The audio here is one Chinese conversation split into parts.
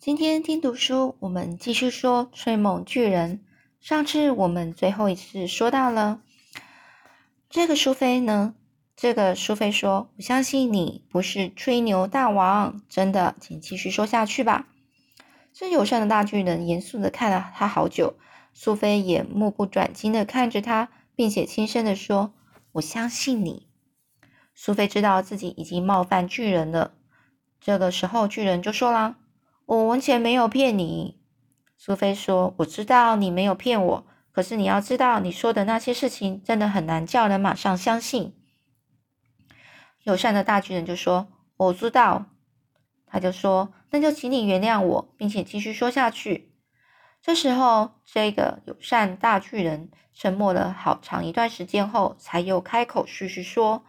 今天听读书，我们继续说吹梦巨人。上次我们最后一次说到了这个苏菲呢，这个苏菲说：“我相信你不是吹牛大王，真的，请继续说下去吧。”这友善的大巨人严肃的看了他好久，苏菲也目不转睛的看着他，并且轻声的说：“我相信你。”苏菲知道自己已经冒犯巨人了。这个时候，巨人就说啦。我完全没有骗你，苏菲说：“我知道你没有骗我，可是你要知道，你说的那些事情真的很难叫人马上相信。”友善的大巨人就说：“我知道。”他就说：“那就请你原谅我，并且继续说下去。”这时候，这个友善大巨人沉默了好长一段时间后，才又开口继续说：“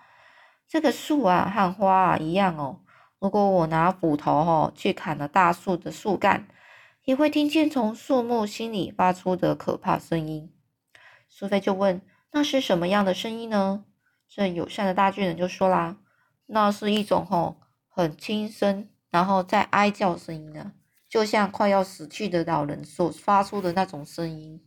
这个树啊，和花啊一样哦。”如果我拿斧头吼去砍了大树的树干，也会听见从树木心里发出的可怕声音。苏菲就问：“那是什么样的声音呢？”这友善的大巨人就说啦：“那是一种吼很轻声，然后在哀叫声音呢，就像快要死去的老人所发出的那种声音。”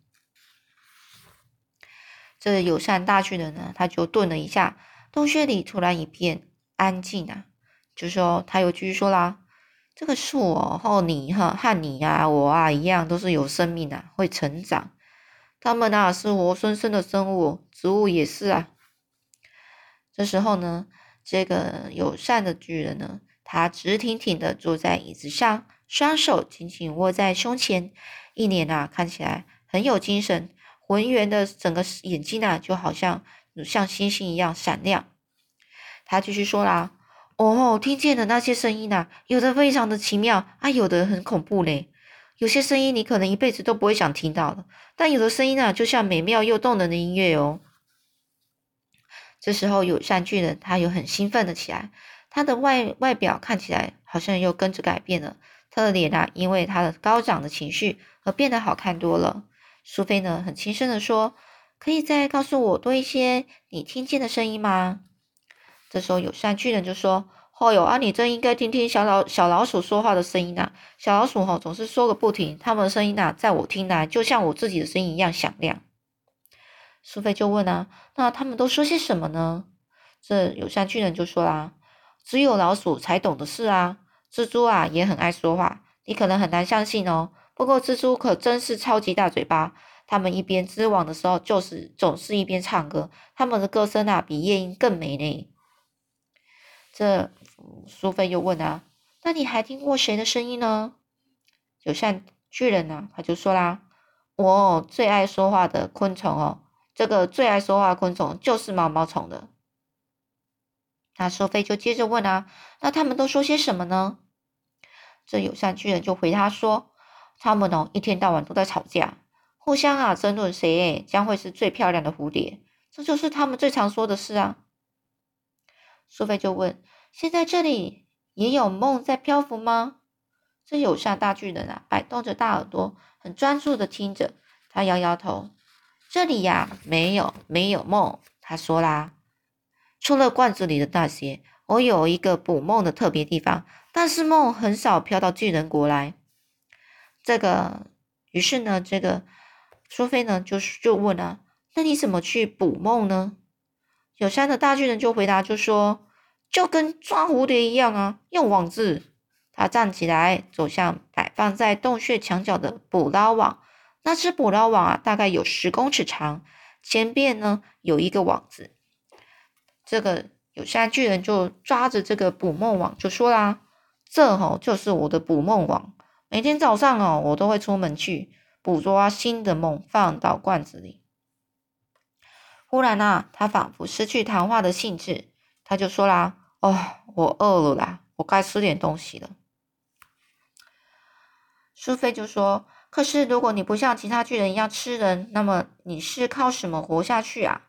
这友善大巨人呢，他就顿了一下，洞穴里突然一片安静啊。就说他又继续说啦，这个树哦，和你哈和你呀我啊一样，都是有生命的，会成长。他们啊是活生生的生物，植物也是啊。这时候呢，这个友善的巨人呢，他直挺挺的坐在椅子上，双手紧紧握在胸前，一脸啊看起来很有精神，浑圆的整个眼睛啊就好像像星星一样闪亮。他继续说啦。哦，听见的那些声音呐，有的非常的奇妙啊，有的很恐怖嘞。有些声音你可能一辈子都不会想听到的，但有的声音啊，就像美妙又动人的音乐哦。这时候，友善巨人他又很兴奋的起来，他的外外表看起来好像又跟着改变了，他的脸啊，因为他的高涨的情绪而变得好看多了。苏菲呢，很轻声的说：“可以再告诉我多一些你听见的声音吗？”这时候，友善巨人就说：“哦哟啊，你真应该听听小老小老鼠说话的声音呐！小老鼠哈总是说个不停，它们的声音呐，在我听来就像我自己的声音一样响亮。”苏菲就问啊：“那他们都说些什么呢？”这友善巨人就说啦：“只有老鼠才懂的事啊！蜘蛛啊也很爱说话，你可能很难相信哦。不过蜘蛛可真是超级大嘴巴，它们一边织网的时候，就是总是一边唱歌，它们的歌声啊比夜莺更美呢。”这苏菲又问啊，那你还听过谁的声音呢？友善巨人呢，他就说啦，我最爱说话的昆虫哦，这个最爱说话昆虫就是毛毛虫的。那苏菲就接着问啊，那他们都说些什么呢？这友善巨人就回答说，他们哦一天到晚都在吵架，互相啊争论谁将会是最漂亮的蝴蝶，这就是他们最常说的事啊。苏菲就问：“现在这里也有梦在漂浮吗？”这友善大巨人啊，摆动着大耳朵，很专注的听着。他摇摇头：“这里呀，没有，没有梦。”他说啦：“除了罐子里的那些，我有一个捕梦的特别地方，但是梦很少飘到巨人国来。”这个，于是呢，这个苏菲呢，就就问啊：“那你怎么去捕梦呢？”友善的大巨人就回答，就说：“就跟抓蝴蝶一样啊，用网子。”他站起来，走向摆放在洞穴墙角的捕捞网。那只捕捞网啊，大概有十公尺长，前边呢有一个网子。这个友善巨人就抓着这个捕梦网，就说啦：“这吼就是我的捕梦网，每天早上哦，我都会出门去捕捉新的梦，放到罐子里。”忽然啊，他仿佛失去谈话的兴致，他就说啦：“哦，我饿了啦，我该吃点东西了。”苏菲就说：“可是如果你不像其他巨人一样吃人，那么你是靠什么活下去啊？”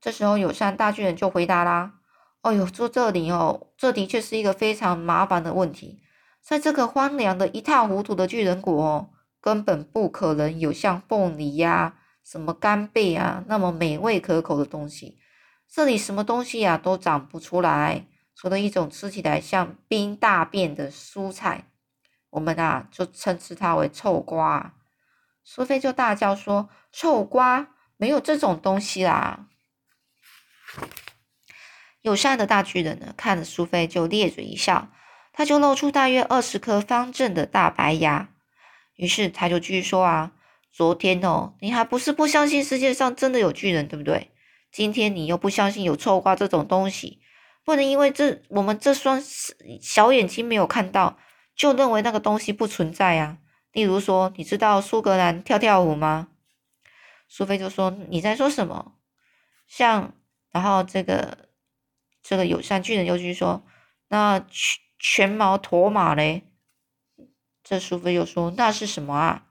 这时候，友善大巨人就回答啦：“哦呦，住这里哦，这的确是一个非常麻烦的问题。在这个荒凉的一塌糊涂的巨人国，根本不可能有像凤梨呀。”什么干贝啊，那么美味可口的东西，这里什么东西呀都长不出来，除了一种吃起来像冰大便的蔬菜。我们啊就称之它为臭瓜。苏菲就大叫说：“臭瓜，没有这种东西啦！”友善的大巨人呢，看着苏菲就咧嘴一笑，他就露出大约二十颗方正的大白牙。于是他就继续说啊：“昨天哦，你还不是不相信世界上真的有巨人，对不对？今天你又不相信有臭瓜这种东西，不能因为这我们这双小眼睛没有看到，就认为那个东西不存在啊。例如说，你知道苏格兰跳跳舞吗？”苏菲就说：“你在说什么？”像，然后这个。这个友善巨人又去说：“那全全毛驼马嘞？”这苏菲又说：“那是什么啊？”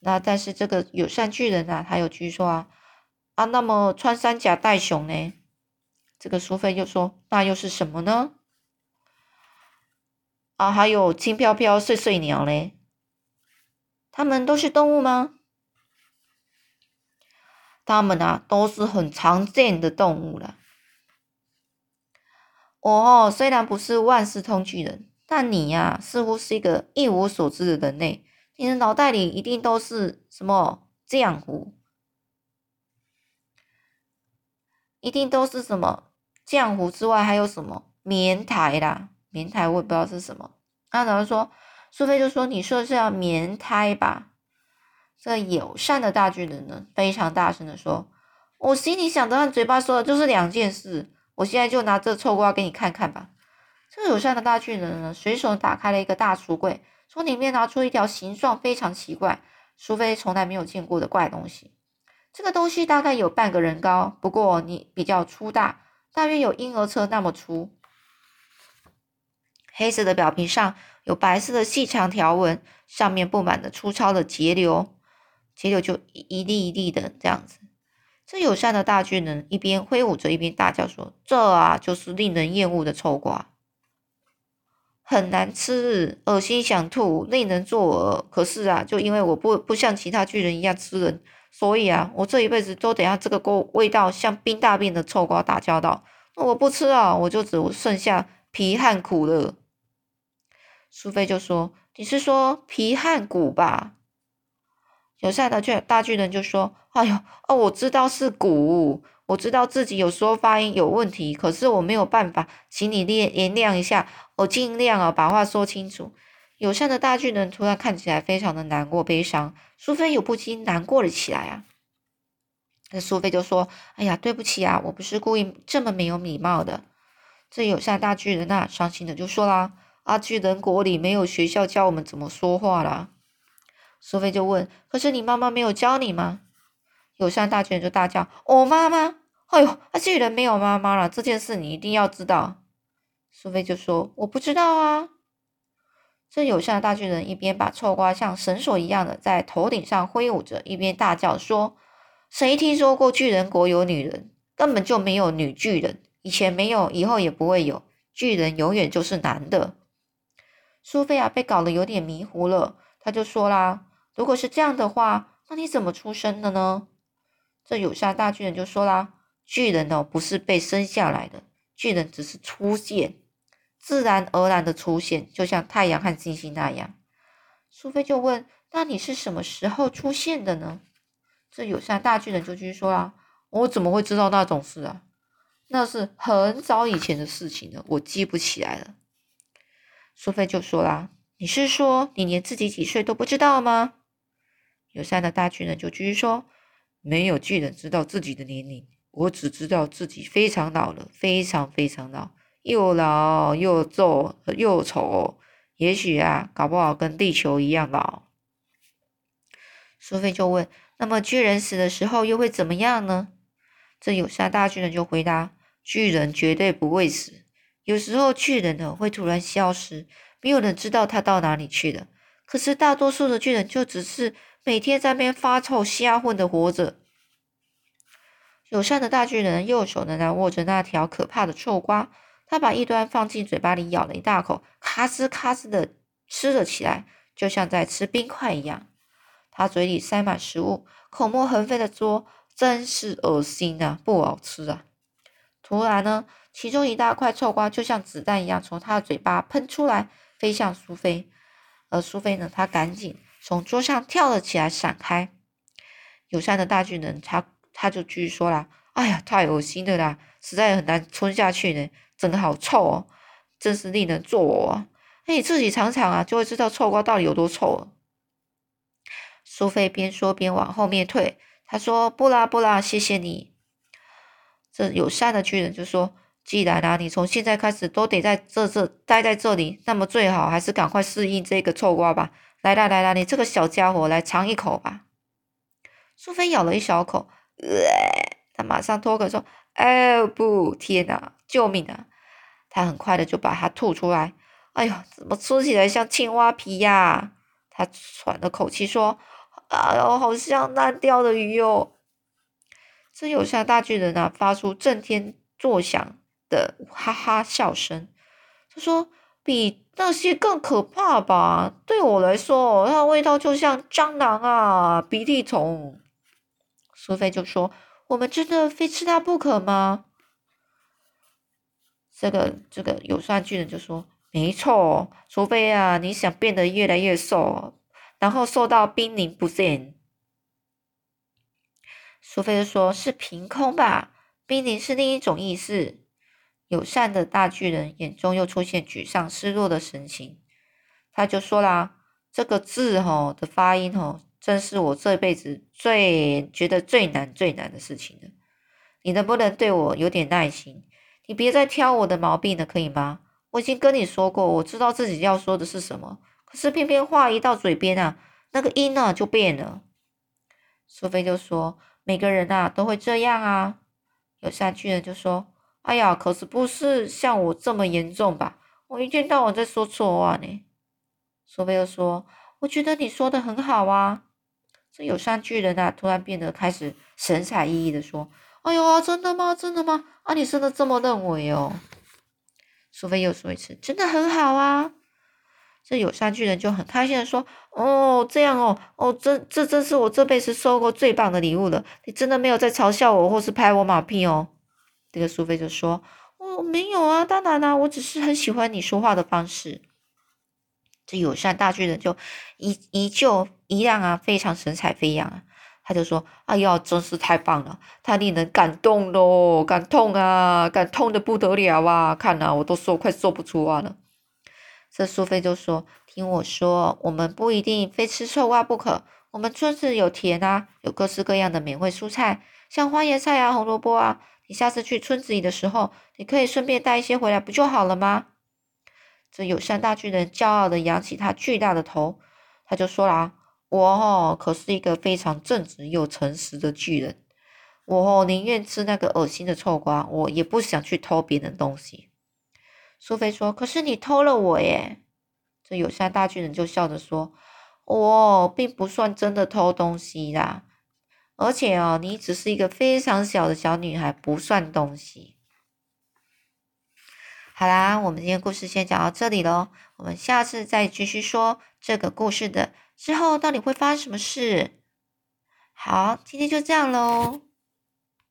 那但是这个友善巨人啊，他又继续说：“啊啊，那么穿山甲带熊呢？”这个苏菲又说：“那又是什么呢？”啊，还有轻飘飘碎碎鸟嘞？它们都是动物吗？它们啊，都是很常见的动物了。我哦，虽然不是万事通巨人，但你呀，似乎是一个一无所知的人类。你的脑袋里一定都是什么浆糊，一定都是什么浆糊之外还有什么棉台啦？棉台我也不知道是什么。那然后说，苏菲就说：“你说的是棉胎吧？”这个友善的大巨人呢，非常大声的说：“我心里想的和嘴巴说的就是两件事。”我现在就拿这臭瓜给你看看吧。这个友善的大巨人呢，随手打开了一个大橱柜，从里面拿出一条形状非常奇怪、苏菲从来没有见过的怪东西。这个东西大概有半个人高，不过你比较粗大，大约有婴儿车那么粗。黑色的表皮上有白色的细长条纹，上面布满了粗糙的节流，节流就一粒一粒的这样子。这友善的大巨人一边挥舞着，一边大叫说：“这啊，就是令人厌恶的臭瓜，很难吃，恶心想吐，令人作呕。可是啊，就因为我不不像其他巨人一样吃人，所以啊，我这一辈子都得要这个味味道像冰大便的臭瓜打交道。那我不吃啊，我就只剩下皮和骨了。”苏菲就说：“你是说皮和骨吧？”友善的巨大巨人就说：“哎呦，哦，我知道是骨，我知道自己有时候发音有问题，可是我没有办法，请你原原谅一下，我尽量啊把话说清楚。”友善的大巨人突然看起来非常的难过悲伤，苏菲又不禁难过了起来啊。那苏菲就说：“哎呀，对不起啊，我不是故意这么没有礼貌的。”这友善大巨人呐，伤心的就说啦：“啊，巨人国里没有学校教我们怎么说话啦。”苏菲就问：“可是你妈妈没有教你吗？”友善大巨人就大叫：“我妈妈！哎呦，那巨人没有妈妈了，这件事你一定要知道。”苏菲就说：“我不知道啊。”这友善的大巨人一边把臭瓜像绳索一样的在头顶上挥舞着，一边大叫说：“谁听说过巨人国有女人？根本就没有女巨人，以前没有，以后也不会有。巨人永远就是男的。”苏菲亚，被搞得有点迷糊了，他就说啦。如果是这样的话，那你怎么出生的呢？这友善大巨人就说啦：“巨人哦，不是被生下来的，巨人只是出现，自然而然的出现，就像太阳和星星那样。”苏菲就问：“那你是什么时候出现的呢？”这友善大巨人就继续说啦：“我怎么会知道那种事啊？那是很早以前的事情了，我记不起来了。”苏菲就说啦：“你是说你连自己几岁都不知道吗？”友善的大巨人就继续说：“没有巨人知道自己的年龄，我只知道自己非常老了，非常非常老，又老又皱又丑，也许啊，搞不好跟地球一样老。”苏菲就问：“那么巨人死的时候又会怎么样呢？”这友善大巨人就回答：“巨人绝对不会死，有时候巨人呢会突然消失，没有人知道他到哪里去了。可是大多数的巨人就只是……”每天在那边发臭瞎混的活着。友善的大巨人右手仍然握着那条可怕的臭瓜，他把一端放进嘴巴里咬了一大口，咔吱咔吱的吃了起来，就像在吃冰块一样。他嘴里塞满食物，口沫横飞的桌：“真是恶心啊，不好吃啊！”突然呢，其中一大块臭瓜就像子弹一样从他的嘴巴喷出来，飞向苏菲。而苏菲呢，她赶紧从桌上跳了起来，闪开。友善的大巨人，他他就继续说了：“哎呀，太恶心了啦，实在很难吞下去呢，整的好臭哦，真是令人作呕啊！哎，自己尝尝啊，就会知道臭瓜到底有多臭了。”苏菲边说边往后面退，他说：“不啦不啦，谢谢你。”这友善的巨人就说：“既然啊，你从现在开始都得在这这待在这里，那么最好还是赶快适应这个臭瓜吧。来啦来啦，你这个小家伙来尝一口吧。”苏菲咬了一小口，呃，他马上脱口说：“哎不，天哪，救命啊！”他很快的就把它吐出来。哎呦，怎么吃起来像青蛙皮呀？他喘了口气说：“哎呦，好像烂掉的鱼哟。”这有像大巨人啊，发出震天作响的哈哈笑声。他说：“比那些更可怕吧？对我来说，它的味道就像蟑螂啊，鼻涕虫。”苏菲就说：“我们真的非吃它不可吗？”这个这个友善巨人就说：“没错，除非啊，你想变得越来越瘦，然后瘦到濒临不见。”苏菲就说：“是凭空吧？濒临是另一种意思。”友善的大巨人眼中又出现沮丧、失落的神情，他就说啦：“这个字吼的发音吼。”真是我这辈子最觉得最难最难的事情了。你能不能对我有点耐心？你别再挑我的毛病了，可以吗？我已经跟你说过，我知道自己要说的是什么，可是偏偏话一到嘴边啊，那个音呢就变了。苏菲就说：“每个人啊都会这样啊。”有善巨人就说：“哎呀，可是不是像我这么严重吧？我一天到晚在说错话呢。”苏菲又说：“我觉得你说的很好啊。”这有善巨人啊，突然变得开始神采奕奕的说：“哎呦，真的吗？真的吗？啊，你真的这么认为哦？”苏菲又说一次：“真的很好啊。”这有善巨人就很开心的说：“哦，这样哦，哦，这这真是我这辈子收过最棒的礼物了。你真的没有在嘲笑我或是拍我马屁哦？”这个苏菲就说：“哦，没有啊，当然啦，我只是很喜欢你说话的方式。”这友善大巨人就依依旧一样啊，非常神采飞扬啊！他就说：“哎呀，真是太棒了，太令人感动喽，感动啊，感动的不得了啊！看啊，我都说快说不出话了。”这苏菲就说：“听我说，我们不一定非吃臭瓜不可。我们村子有田啊，有各式各样的美味蔬菜，像花椰菜啊、红萝卜啊。你下次去村子里的时候，你可以顺便带一些回来，不就好了吗？”这友善大巨人骄傲的扬起他巨大的头，他就说啦：“我哦，可是一个非常正直又诚实的巨人，我哦宁愿吃那个恶心的臭瓜，我也不想去偷别人东西。”苏菲说：“可是你偷了我耶！”这友善大巨人就笑着说：“我并不算真的偷东西啦，而且哦，你只是一个非常小的小女孩，不算东西。”好啦，我们今天故事先讲到这里喽。我们下次再继续说这个故事的之后到底会发生什么事。好，今天就这样喽。